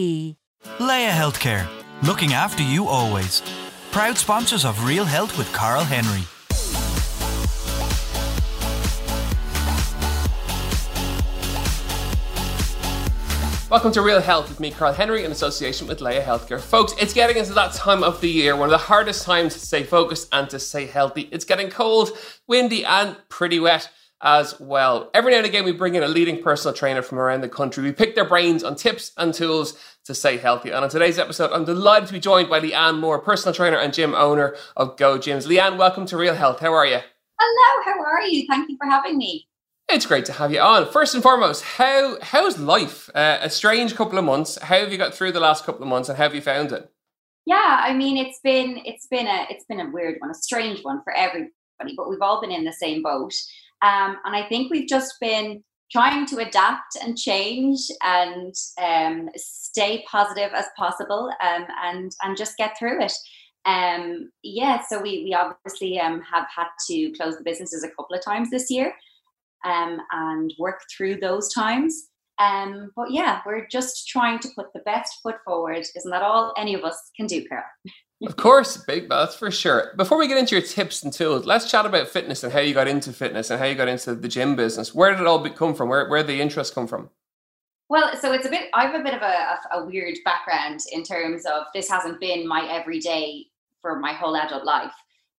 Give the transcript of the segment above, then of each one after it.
Laya Healthcare, looking after you always. Proud sponsors of Real Health with Carl Henry. Welcome to Real Health with me, Carl Henry, in association with Laya Healthcare. Folks, it's getting into that time of the year, one of the hardest times to stay focused and to stay healthy. It's getting cold, windy, and pretty wet as well. Every now and again, we bring in a leading personal trainer from around the country. We pick their brains on tips and tools to stay healthy. And on today's episode, I'm delighted to be joined by Leanne Moore, personal trainer and gym owner of Go Gyms. Leanne, welcome to Real Health. How are you? Hello, how are you? Thank you for having me. It's great to have you on. First and foremost, how how's life? Uh, a strange couple of months. How have you got through the last couple of months, and how have you found it? Yeah, I mean, it's been it's been a it's been a weird one, a strange one for everybody, but we've all been in the same boat. Um, and I think we've just been trying to adapt and change and um, stay positive as possible um, and and just get through it. Um, yeah, so we we obviously um, have had to close the businesses a couple of times this year um, and work through those times. Um, but yeah, we're just trying to put the best foot forward. Isn't that all any of us can do, Carol? Of course, big that's for sure. Before we get into your tips and tools, let's chat about fitness and how you got into fitness and how you got into the gym business. Where did it all come from? Where where did the interest come from? Well, so it's a bit. I have a bit of a, a, weird background in terms of this hasn't been my everyday for my whole adult life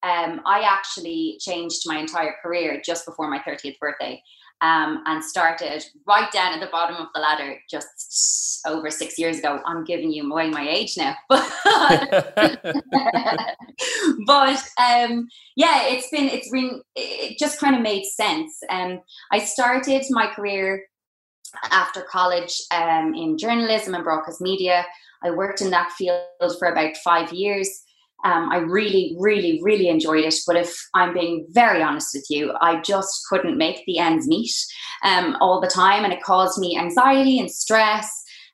um, I actually changed my entire career just before my 30th birthday um, and started right down at the bottom of the ladder just over six years ago. I'm giving you away my age now. but um, yeah, it's been, it's been, it just kind of made sense. Um, I started my career after college um, in journalism and broadcast media. I worked in that field for about five years. Um, I really, really, really enjoyed it. But if I'm being very honest with you, I just couldn't make the ends meet um, all the time. And it caused me anxiety and stress.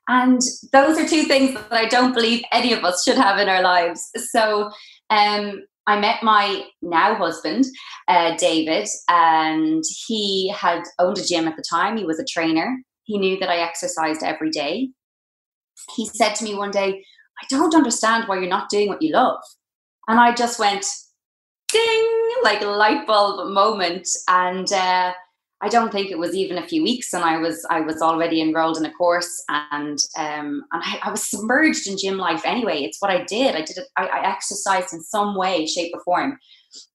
And those are two things that I don't believe any of us should have in our lives. So um, I met my now husband, uh, David, and he had owned a gym at the time. He was a trainer. He knew that I exercised every day. He said to me one day, I don't understand why you're not doing what you love. And I just went ding, like light bulb moment. And uh, I don't think it was even a few weeks, and I was I was already enrolled in a course, and um, and I, I was submerged in gym life anyway. It's what I did. I did it. I, I exercised in some way, shape, or form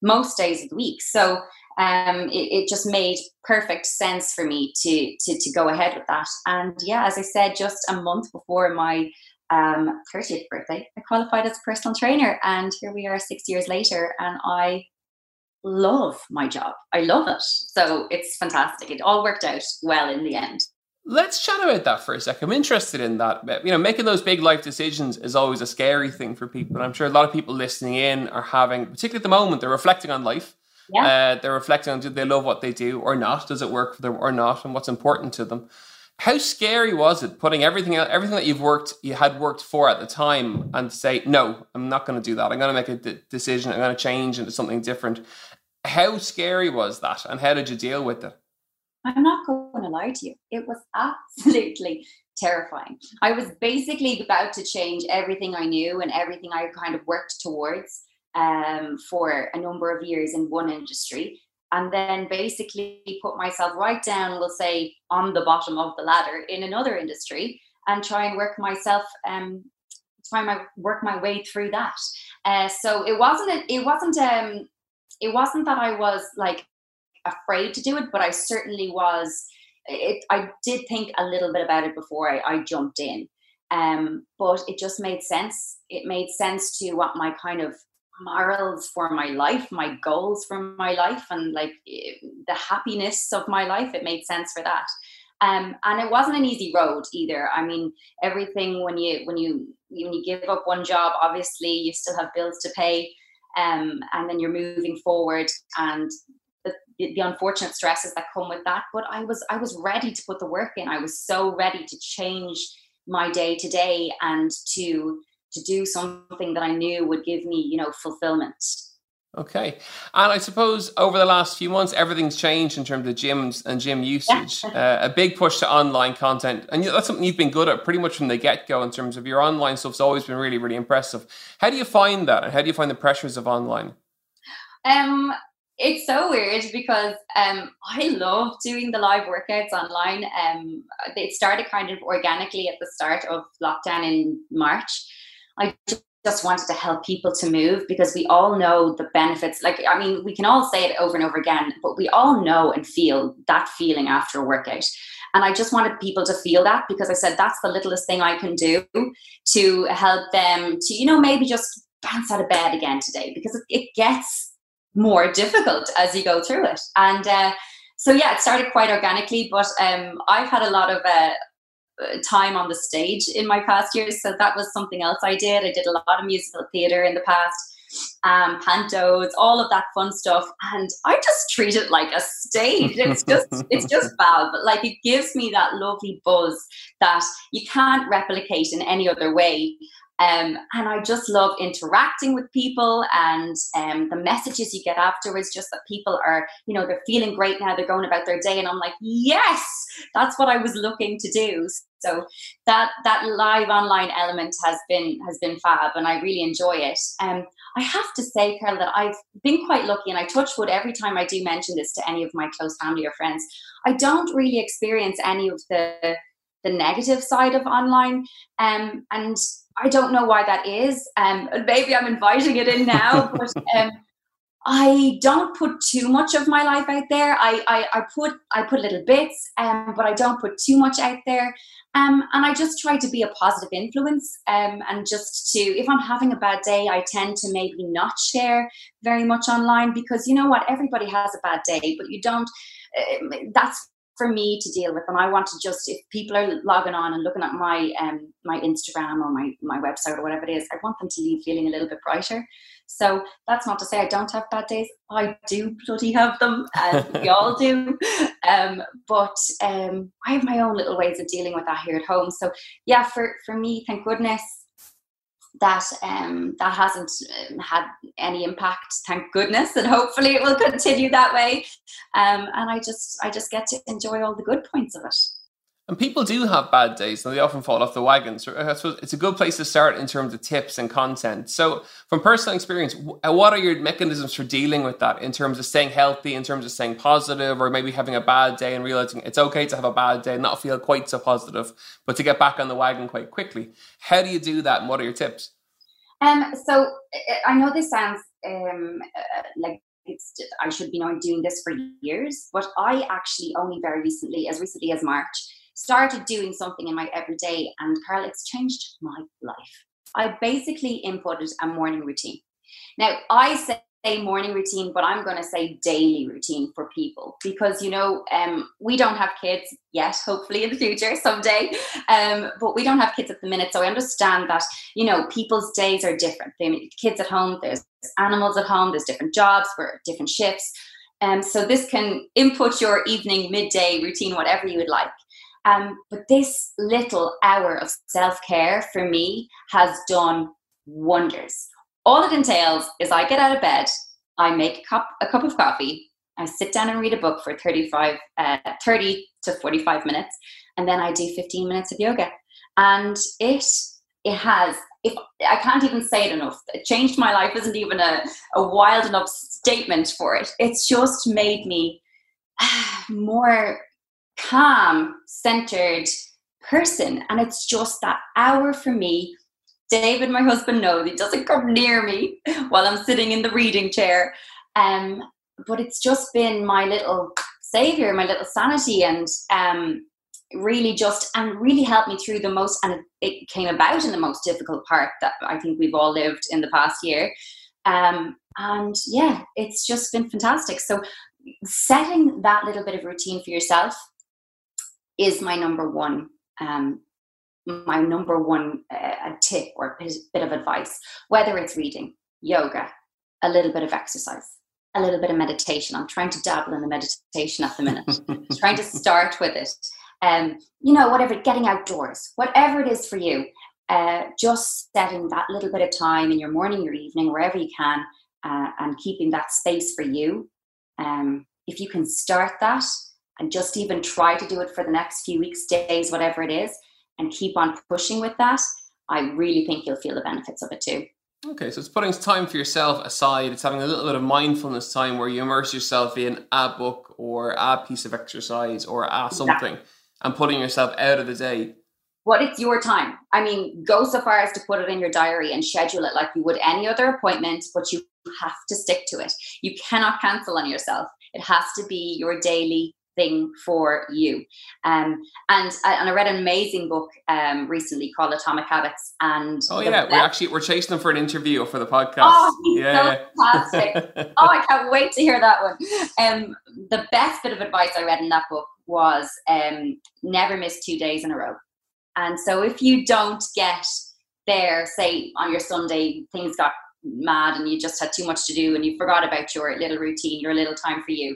most days of the week. So um, it, it, just made perfect sense for me to, to to go ahead with that. And yeah, as I said, just a month before my um, 30th birthday, I qualified as a personal trainer. And here we are six years later, and I love my job. I love it. So it's fantastic. It all worked out well in the end. Let's chat about that for a sec. I'm interested in that. You know, making those big life decisions is always a scary thing for people. And I'm sure a lot of people listening in are having, particularly at the moment, they're reflecting on life. Yeah. Uh, they're reflecting on do they love what they do or not? Does it work for them or not? And what's important to them? How scary was it putting everything everything that you've worked, you had worked for at the time, and say, no, I'm not going to do that. I'm going to make a d- decision. I'm going to change into something different. How scary was that, and how did you deal with it? I'm not going to lie to you. It was absolutely terrifying. I was basically about to change everything I knew and everything I kind of worked towards um, for a number of years in one industry and then basically put myself right down, we'll say, on the bottom of the ladder in another industry and try and work myself, um, try my work my way through that. Uh, so it wasn't, it wasn't, um, it wasn't that I was like afraid to do it, but I certainly was. It, I did think a little bit about it before I, I jumped in, um, but it just made sense. It made sense to what my kind of morals for my life, my goals for my life, and like the happiness of my life. It made sense for that. Um, and it wasn't an easy road either. I mean, everything when you when you when you give up one job, obviously you still have bills to pay, um, and then you're moving forward, and the, the unfortunate stresses that come with that. But I was I was ready to put the work in. I was so ready to change my day to day and to to do something that I knew would give me, you know, fulfillment. Okay. And I suppose over the last few months, everything's changed in terms of gyms and gym usage. uh, a big push to online content. And that's something you've been good at pretty much from the get go in terms of your online stuff's always been really, really impressive. How do you find that? And how do you find the pressures of online? Um, it's so weird because um, I love doing the live workouts online. Um, it started kind of organically at the start of lockdown in March. I just wanted to help people to move because we all know the benefits. Like, I mean, we can all say it over and over again, but we all know and feel that feeling after a workout. And I just wanted people to feel that because I said that's the littlest thing I can do to help them to, you know, maybe just bounce out of bed again today because it gets more difficult as you go through it. And uh, so, yeah, it started quite organically, but um, I've had a lot of uh, time on the stage in my past years. So that was something else I did. I did a lot of musical theatre in the past, um, pantos, all of that fun stuff. And I just treat it like a stage. It's just, it's just bad, but like it gives me that lovely buzz that you can't replicate in any other way. Um, and I just love interacting with people and um, the messages you get afterwards, just that people are, you know, they're feeling great now, they're going about their day. And I'm like, yes, that's what I was looking to do. So that that live online element has been has been fab and I really enjoy it. Um, I have to say, Carol, that I've been quite lucky and I touch wood every time I do mention this to any of my close family or friends. I don't really experience any of the the negative side of online. Um, and I don't know why that is. Um, maybe I'm inviting it in now, but um, I don't put too much of my life out there. I, I, I put I put little bits, um, but I don't put too much out there. Um, and I just try to be a positive influence. Um, and just to, if I'm having a bad day, I tend to maybe not share very much online because you know what, everybody has a bad day, but you don't. Uh, that's for me to deal with. And i want to just if people are logging on and looking at my um my instagram or my my website or whatever it is i want them to leave feeling a little bit brighter. So that's not to say i don't have bad days. I do bloody have them as we all do. Um but um i have my own little ways of dealing with that here at home. So yeah for for me thank goodness that um, that hasn't um, had any impact thank goodness and hopefully it will continue that way. Um, and i just i just get to enjoy all the good points of it and people do have bad days and they often fall off the wagon. So I suppose it's a good place to start in terms of tips and content. So, from personal experience, uh, what are your mechanisms for dealing with that in terms of staying healthy, in terms of staying positive, or maybe having a bad day and realizing it's okay to have a bad day and not feel quite so positive, but to get back on the wagon quite quickly? How do you do that and what are your tips? Um, so, I know this sounds um, uh, like it's I should be doing this for years, but I actually only very recently, as recently as March, started doing something in my everyday, and Carl, it's changed my life. I basically inputted a morning routine. Now, I say morning routine, but I'm going to say daily routine for people because you know um, we don't have kids yet. Hopefully in the future someday, um, but we don't have kids at the minute. So I understand that you know people's days are different. They kids at home. There's animals at home. There's different jobs for different shifts. Um, so this can input your evening, midday routine, whatever you would like. Um, but this little hour of self care for me has done wonders. All it entails is I get out of bed, I make a cup, a cup of coffee, I sit down and read a book for 35, uh, 30 to 45 minutes, and then I do 15 minutes of yoga. And it it has if I can't even say it enough. It changed my life isn't even a, a wild enough statement for it. It's just made me more calm, centered person. And it's just that hour for me. David, my husband, knows he doesn't come near me while I'm sitting in the reading chair. Um, but it's just been my little savior, my little sanity, and um, really just and really helped me through the most. And it, it, came about in the most difficult part that I think we've all lived in the past year. Um, and yeah, it's just been fantastic. So setting that little bit of routine for yourself is my number one um, my number one uh, tip or bit of advice, whether it's reading, yoga, a little bit of exercise, a little bit of meditation. I'm trying to dabble in the meditation at the minute, trying to start with it. Um, you know, whatever, getting outdoors, whatever it is for you, uh, just setting that little bit of time in your morning, your evening, wherever you can, uh, and keeping that space for you. Um, if you can start that and just even try to do it for the next few weeks, days, whatever it is, and keep on pushing with that, I really think you'll feel the benefits of it too. Okay, so it's putting time for yourself aside. It's having a little bit of mindfulness time where you immerse yourself in a book or a piece of exercise or a something exactly. and putting yourself out of the day. What it's your time. I mean, go so far as to put it in your diary and schedule it like you would any other appointment, but you have to stick to it. You cannot cancel on yourself. It has to be your daily thing for you. Um, and and I read an amazing book um, recently called Atomic Habits. And oh yeah, we actually we're chasing them for an interview for the podcast. Oh, yeah, fantastic! oh, I can't wait to hear that one. Um, the best bit of advice I read in that book was um, never miss two days in a row. And so if you don't get there, say on your Sunday, things got mad and you just had too much to do and you forgot about your little routine, your little time for you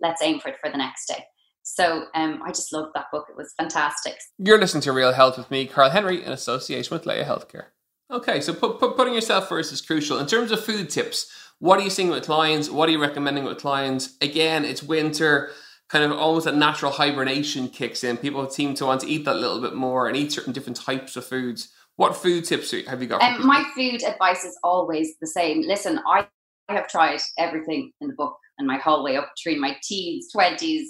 let's aim for it for the next day. So um, I just loved that book. It was fantastic. You're listening to Real Health with me, Carl Henry, in association with Laya Healthcare. Okay, so put, put, putting yourself first is crucial. In terms of food tips, what are you seeing with clients? What are you recommending with clients? Again, it's winter, kind of almost a natural hibernation kicks in. People seem to want to eat that little bit more and eat certain different types of foods. What food tips have you got? Um, my food advice is always the same. Listen, I have tried everything in the book and my whole way up through my teens, 20s,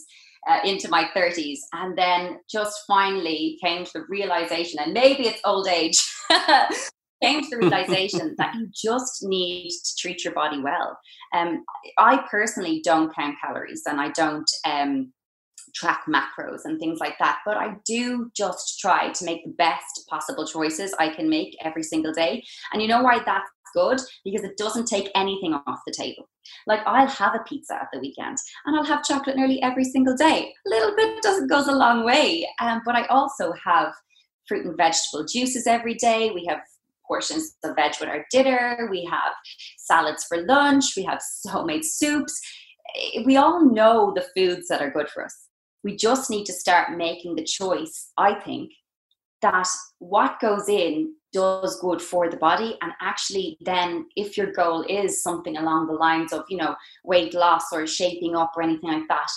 uh, into my 30s, and then just finally came to the realization, and maybe it's old age, came to the realization that you just need to treat your body well. Um, I personally don't count calories and I don't um, track macros and things like that, but I do just try to make the best possible choices I can make every single day. And you know why that's good? Because it doesn't take anything off the table. Like I'll have a pizza at the weekend and I'll have chocolate nearly every single day. A little bit doesn't goes a long way. Um, but I also have fruit and vegetable juices every day. We have portions of veg with our dinner. We have salads for lunch. We have homemade soups. Eh, we all know the foods that are good for us. We just need to start making the choice, I think, that what goes in does good for the body. And actually then if your goal is something along the lines of you know weight loss or shaping up or anything like that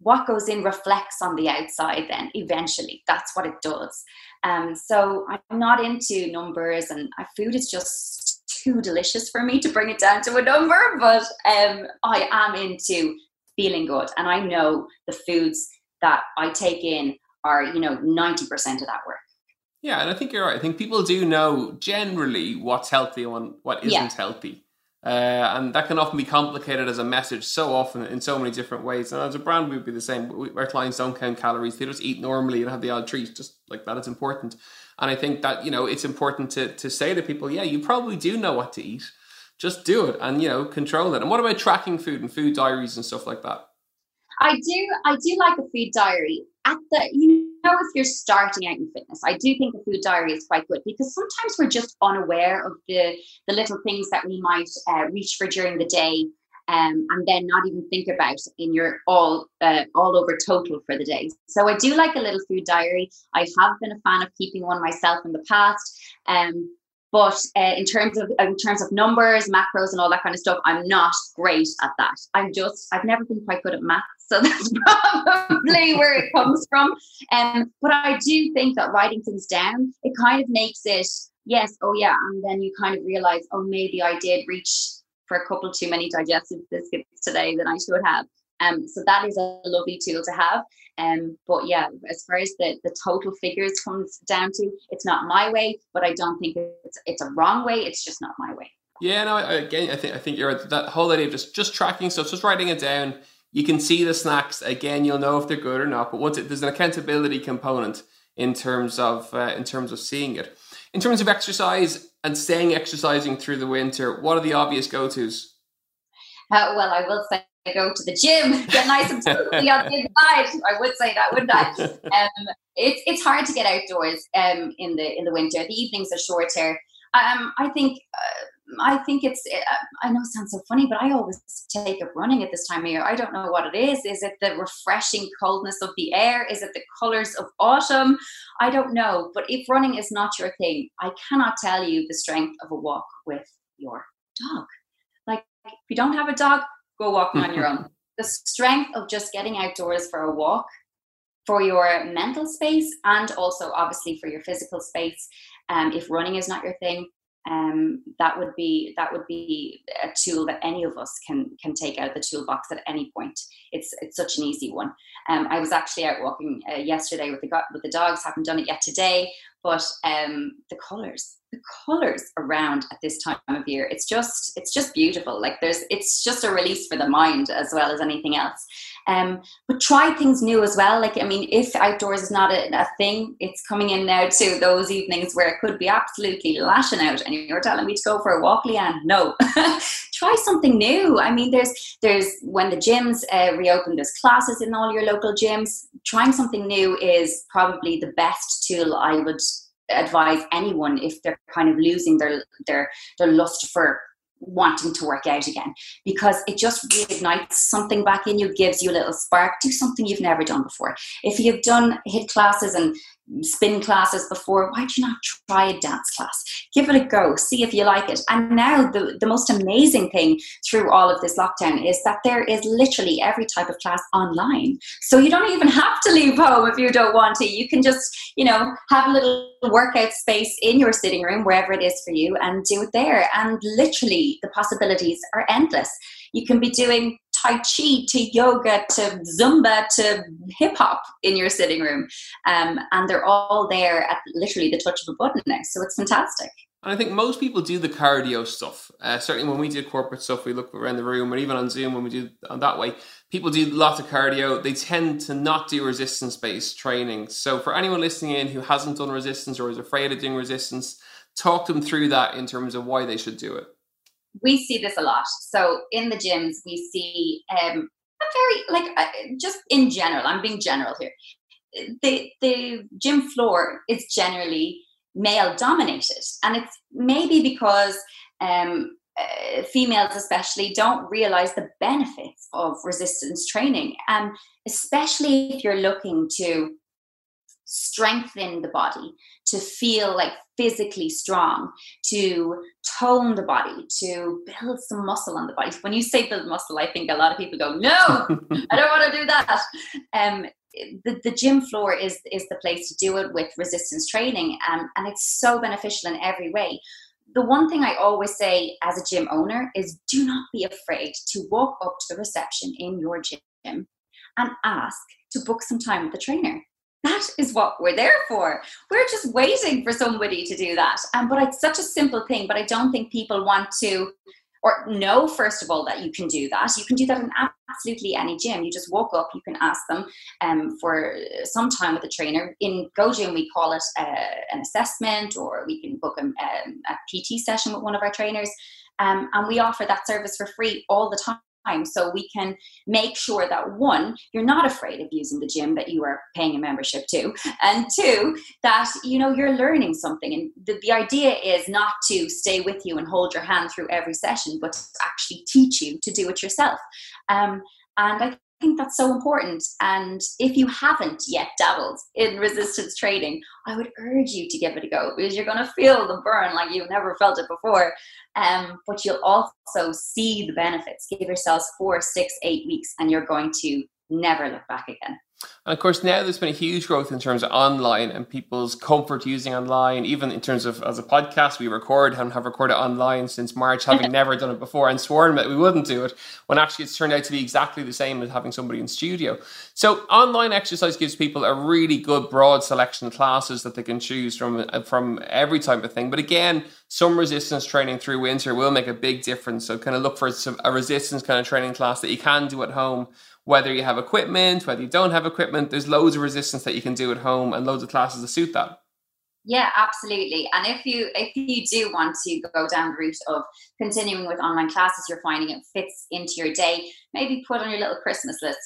what goes in reflects on the outside then eventually. That's what it does. Um, so i'm not into numbers and food is just too delicious for me to bring it down to a number but um, i am into feeling good. And i know the foods that i take in are you know 90% of that work yeah, and I think you're right. I think people do know generally what's healthy and what isn't yeah. healthy. Uh, and that can often be complicated as a message so often in so many different ways. And as a brand, we'd be the same. We, our clients don't count calories; they just eat normally and have the odd treat. Just like that, it's important. And I think that you know it's important to to say to people, yeah, you probably do know what to eat. Just do it and you know control it. And what about tracking food and food diaries and stuff like that? I do. I do like a food diary. At the you know if you're starting out in fitness, I do think a food diary is quite good because sometimes we're just unaware of the the little things that we might uh, reach for during the day. Um, and then not even think about in your all uh, all over total for the day. So I do like a little food diary. I have been a fan of keeping one myself in the past. Um, but uh, in terms of in terms of numbers, macros, and all that kind of stuff, I'm not great at that. I'm just I've never been quite good at math, so that's probably where it comes from. Um, but I do think that writing things down it kind of makes it yes, oh yeah, and then you kind of realize oh maybe I did reach for a couple too many digestive biscuits today than I should have. Um, so that is a lovely tool to have. Um, but yeah, as far as the, the total figures comes down to, it's not my way, but I don't think it's it's a wrong way. It's just not my way. Yeah, no. Again, I think I think you're. That whole idea of just just tracking stuff, just writing it down. You can see the snacks again. You'll know if they're good or not. But once it, there's an accountability component in terms of uh, in terms of seeing it. In terms of exercise and staying exercising through the winter, what are the obvious go tos? Uh, well, I will say go to the gym, get nice and totally on the inside. I would say that, wouldn't I? Um, it's it's hard to get outdoors um, in the in the winter. The evenings are shorter. Um, I think uh, I think it's, eh, I know it sounds so funny, but I always take up running at this time of year. I don't know what it is. Is it the refreshing coldness of the air? Is it the colors of autumn? I don't know. But if running is not your thing, I cannot tell you the strength of a walk with your dog. Like, if you don't have a dog, go walking on your own. The strength of just getting outdoors for a walk for your mental space and also obviously for your physical space. Um, if running is not your thing, um, that would be that would be a tool that any of us can can take out of the toolbox at any point. It's it's such an easy one. Um, I was actually out walking uh, yesterday with the with the dogs. Haven't done it yet today, but um, the colors the colors around at this time of year it's just it's just beautiful. Like there's it's just a release for the mind as well as anything else. Um, but try things new as well. Like i mean if outdoors is not a, a, thing it's coming in now to those evenings where it could be absolutely lashing out and you're telling me to go for a walk leanne. No. Try something new. I mean there's there's when the gyms uh, reopen there's classes in all your local gyms. Trying something new is probably the best tool i would advise anyone if they're kind of losing their their their lust for wanting to work out again. Because it just reignites something back in you gives you a little spark. Do something you've never done before. If you've done HIIT classes and spin classes before why do you not try a dance class? Give it a go see if you like it. And now the, the most amazing thing through all of this lockdown is that there is literally every type of class online. So you don't even have to leave home if you don't want to. You can just you know have a little workout space in your sitting room wherever it is for you and do it there. And literally the possibilities are endless. You can be doing Tai Chi to yoga to Zumba to hip hop in your sitting room. Um, and they're all there at literally the touch of a button now. So it's fantastic. And I think most people do the cardio stuff. Uh, certainly, when we do corporate stuff, we look around the room, or even on Zoom when we do on that way. People do lots of cardio. They tend to not do resistance based training. So, for anyone listening in who hasn't done resistance or is afraid of doing resistance, talk them through that in terms of why they should do it we see this a lot. So in the gyms, we see um, a very like uh, just in general. I'm being general here. The the gym floor is generally male dominated, and it's maybe because um, uh, females especially don't realize the benefits of resistance training, and especially if you're looking to strengthen the body, to feel like physically strong, to tone the body, to build some muscle on the body. When you say build muscle, I think a lot of people go, no, I don't want to do that. Um, the, the gym floor is is the place to do it with resistance training um, and it's so beneficial in every way the one thing i always say as a gym owner is do not be afraid to walk up to the reception in your gym and ask to book some time with the trainer that is what we're there for. We're just waiting for somebody to do that. Um, but it's such a simple thing, but I don't think people want to or know first of all that you can do that. You can do that in absolutely any gym. You just walk up you can ask them um, for some time with a trainer. In go gym we call it uh, an assessment or we can book a, um, a pt session with one of our trainers. Um, and we offer that service for free all the time. So we can make sure that one you're not afraid of using the gym that you are paying a membership to and two that you know you're learning something. And the, the idea is not to stay with you and hold your hand through every session but to actually teach you to do it yourself. Um, and I think that's so important. And if you haven't yet dabbled in resistance training, I would urge you to give it a go because you're going to feel the burn like you've never felt it before. Um, but you'll also see the benefits. Give yourselves four, six, eight weeks, and you're going to never look back again. And of course, now there's been a huge growth in terms of online and people's comfort using online, even in terms of as a podcast, we record and have recorded online since March, having never done it before and sworn that we wouldn't do it, when actually it's turned out to be exactly the same as having somebody in studio. So, online exercise gives people a really good broad selection of classes that they can choose from, from every type of thing. But again, some resistance training through winter will make a big difference. So, kind of look for a resistance kind of training class that you can do at home whether you have equipment, whether you don't have equipment, there's loads of resistance that you can do at home and loads of classes to suit that. Yeah, absolutely. And if you if you do want to go down the route of continuing with online classes, you're finding it fits into your day, maybe put on your little Christmas list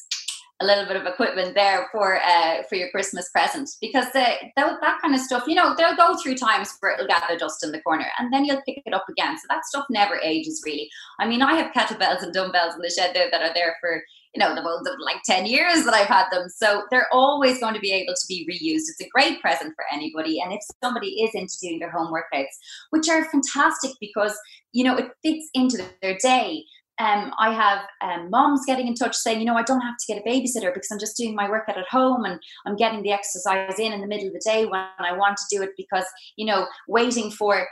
a little bit of equipment there for uh, for your Christmas present because the, that, that kind of stuff, you know, they'll go through times where it'll gather dust in the corner and then you'll pick it up again. So that stuff never ages really. I mean, I have kettlebells and dumbbells in the shed there that are there for you know the most of like 10 years that I've had them. So they're always going to be able to be reused. It's a great present for anybody. And if somebody is into doing their home workouts, which are fantastic because you know it fits into their day um, I have um, moms getting in touch saying, you know, I don't have to get a babysitter because I'm just doing my workout at home and I'm getting the exercise in in the middle of the day when I want to do it because, you know, waiting for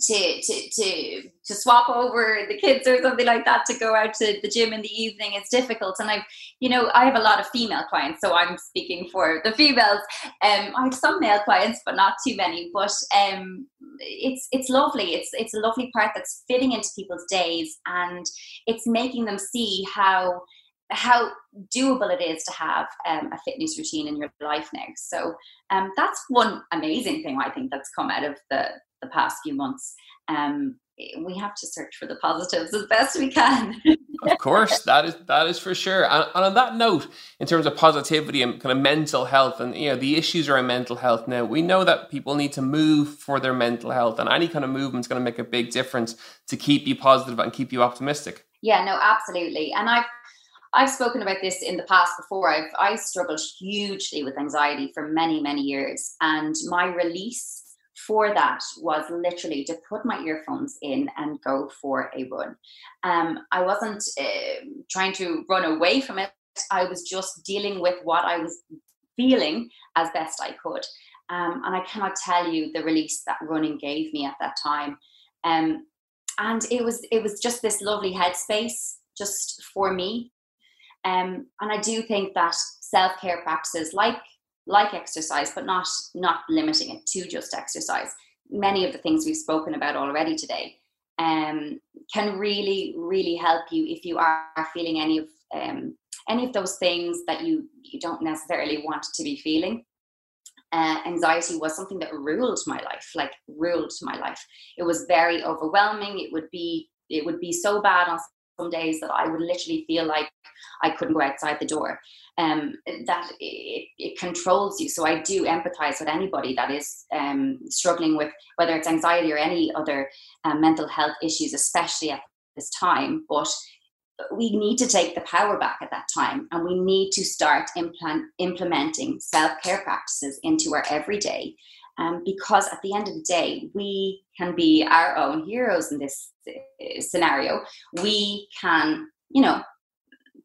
to to to to swap over the kids or something like that to go out to the gym in the evening it's difficult. And i've you know i have a lot of female clients so i'm speaking for the females. Um i have some male clients but not too many. But um it's it's lovely it's it's a lovely part that's fitting into people's days and it's making them see how how doable it is to have um, a fitness routine in your life now. So um, that's one amazing thing I think that's come out of the the past few months. Um, we have to search for the positives as best we can. of course, that is that is for sure. And, and, on that note, in terms of positivity and kind of mental health, and you know the issues around mental health now, we know that people need to move for their mental health, and any kind of movement is going to make a big difference to keep you positive and keep you optimistic. Yeah, no, absolutely. And I've I've spoken about this in the past before. I've I struggled hugely with anxiety for many many years, and my release for that was literally to put my earphones in and go for a run. Um, I wasn't uh, trying to run away from it. I was just dealing with what I was feeling as best I could. Um, and I cannot tell you the release that running gave me at that time. Um, and it was it was just this lovely headspace just for me. Um, and I do think that self care practices like like exercise, but not not limiting it to just exercise. Many of the things we've spoken about already today um, can really, really help you if you are feeling any of um, any of those things that you you don't necessarily want to be feeling. Uh, anxiety was something that ruled my life, like ruled my life. It was very overwhelming. It would be it would be so bad on some days that I would literally feel like I couldn't go outside the door. Um, that it, it, controls you. So I do empathize with anybody that is um, struggling with whether it's anxiety or any other um, mental health issues, especially at this time. But we need to take the power back at that time and we need to start implant, implementing self care practices into our everyday. Um, because at the end of the day, we can be our own heroes in this uh, scenario. We can, you know,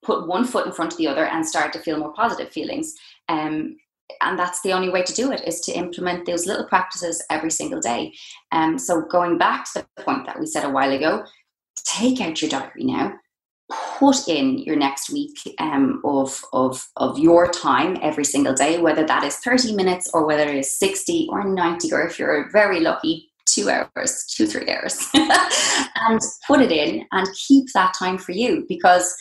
put one foot in front of the other and start to feel more positive feelings. Um, and that's the only way to do it is to implement those little practices every single day. Um, so going back to the point that we said a while ago, take out your diary now. Put in your next week um, of, of, of your time every single day, whether that is 30 minutes or whether it is 60 or 90, or if you're very lucky, two hours, two, three hours. and put it in and keep that time for you because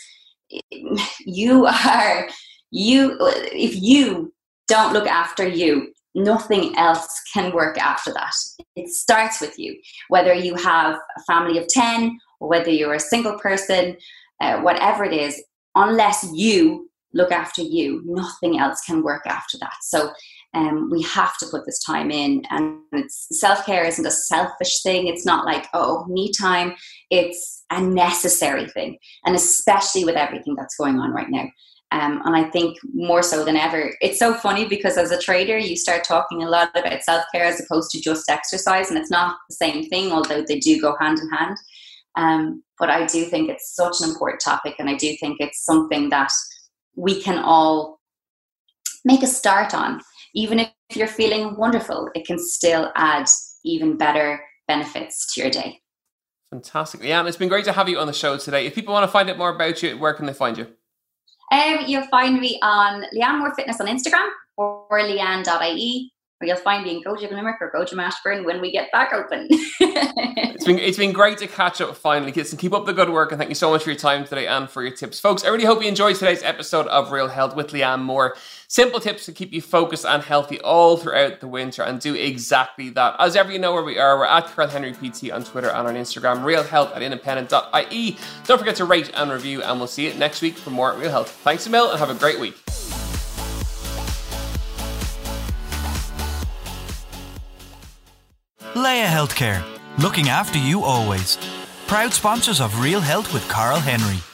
you are you if you don't look after you nothing else can work after that it starts with you whether you have a family of 10 or whether you're a single person uh, whatever it is unless you look after you nothing else can work after that. So um, we have to put this time in and self-care isn't a selfish thing. It's not like oh me time. It's a necessary thing and especially with everything that's going on right now. Um, and I think more so than ever, it's so funny because as a trader, you start talking a lot about self care as opposed to just exercise, and it's not the same thing, although they do go hand in hand. Um, but I do think it's such an important topic, and I do think it's something that we can all make a start on even if you're feeling wonderful, it can still add even better benefits to your day. Fantastic. Leanne, it's been great to have you on the show today. If people want to find out more about you, where can they find you? Um, you'll find me on Leanne Moore Fitness on Instagram or leanne.ie. or you'll find me in Goja Limerick or Goja Mashburn when we get back open. it's been it's been great to catch up finally, kids, and keep up the good work. And thank you so much for your time today and for your tips, folks. I really hope you enjoyed today's episode of Real Health with Leanne Moore. Simple tips to keep you focused and healthy all throughout the winter, and do exactly that. As ever, you know where we are. We're at Carl Henry PT on Twitter and on Instagram. Real Health at independent.ie. Don't forget to rate and review, and we'll see you next week for more Real Health. Thanks a mil, and have a great week. Laya Healthcare, looking after you always. Proud sponsors of Real Health with Carl Henry.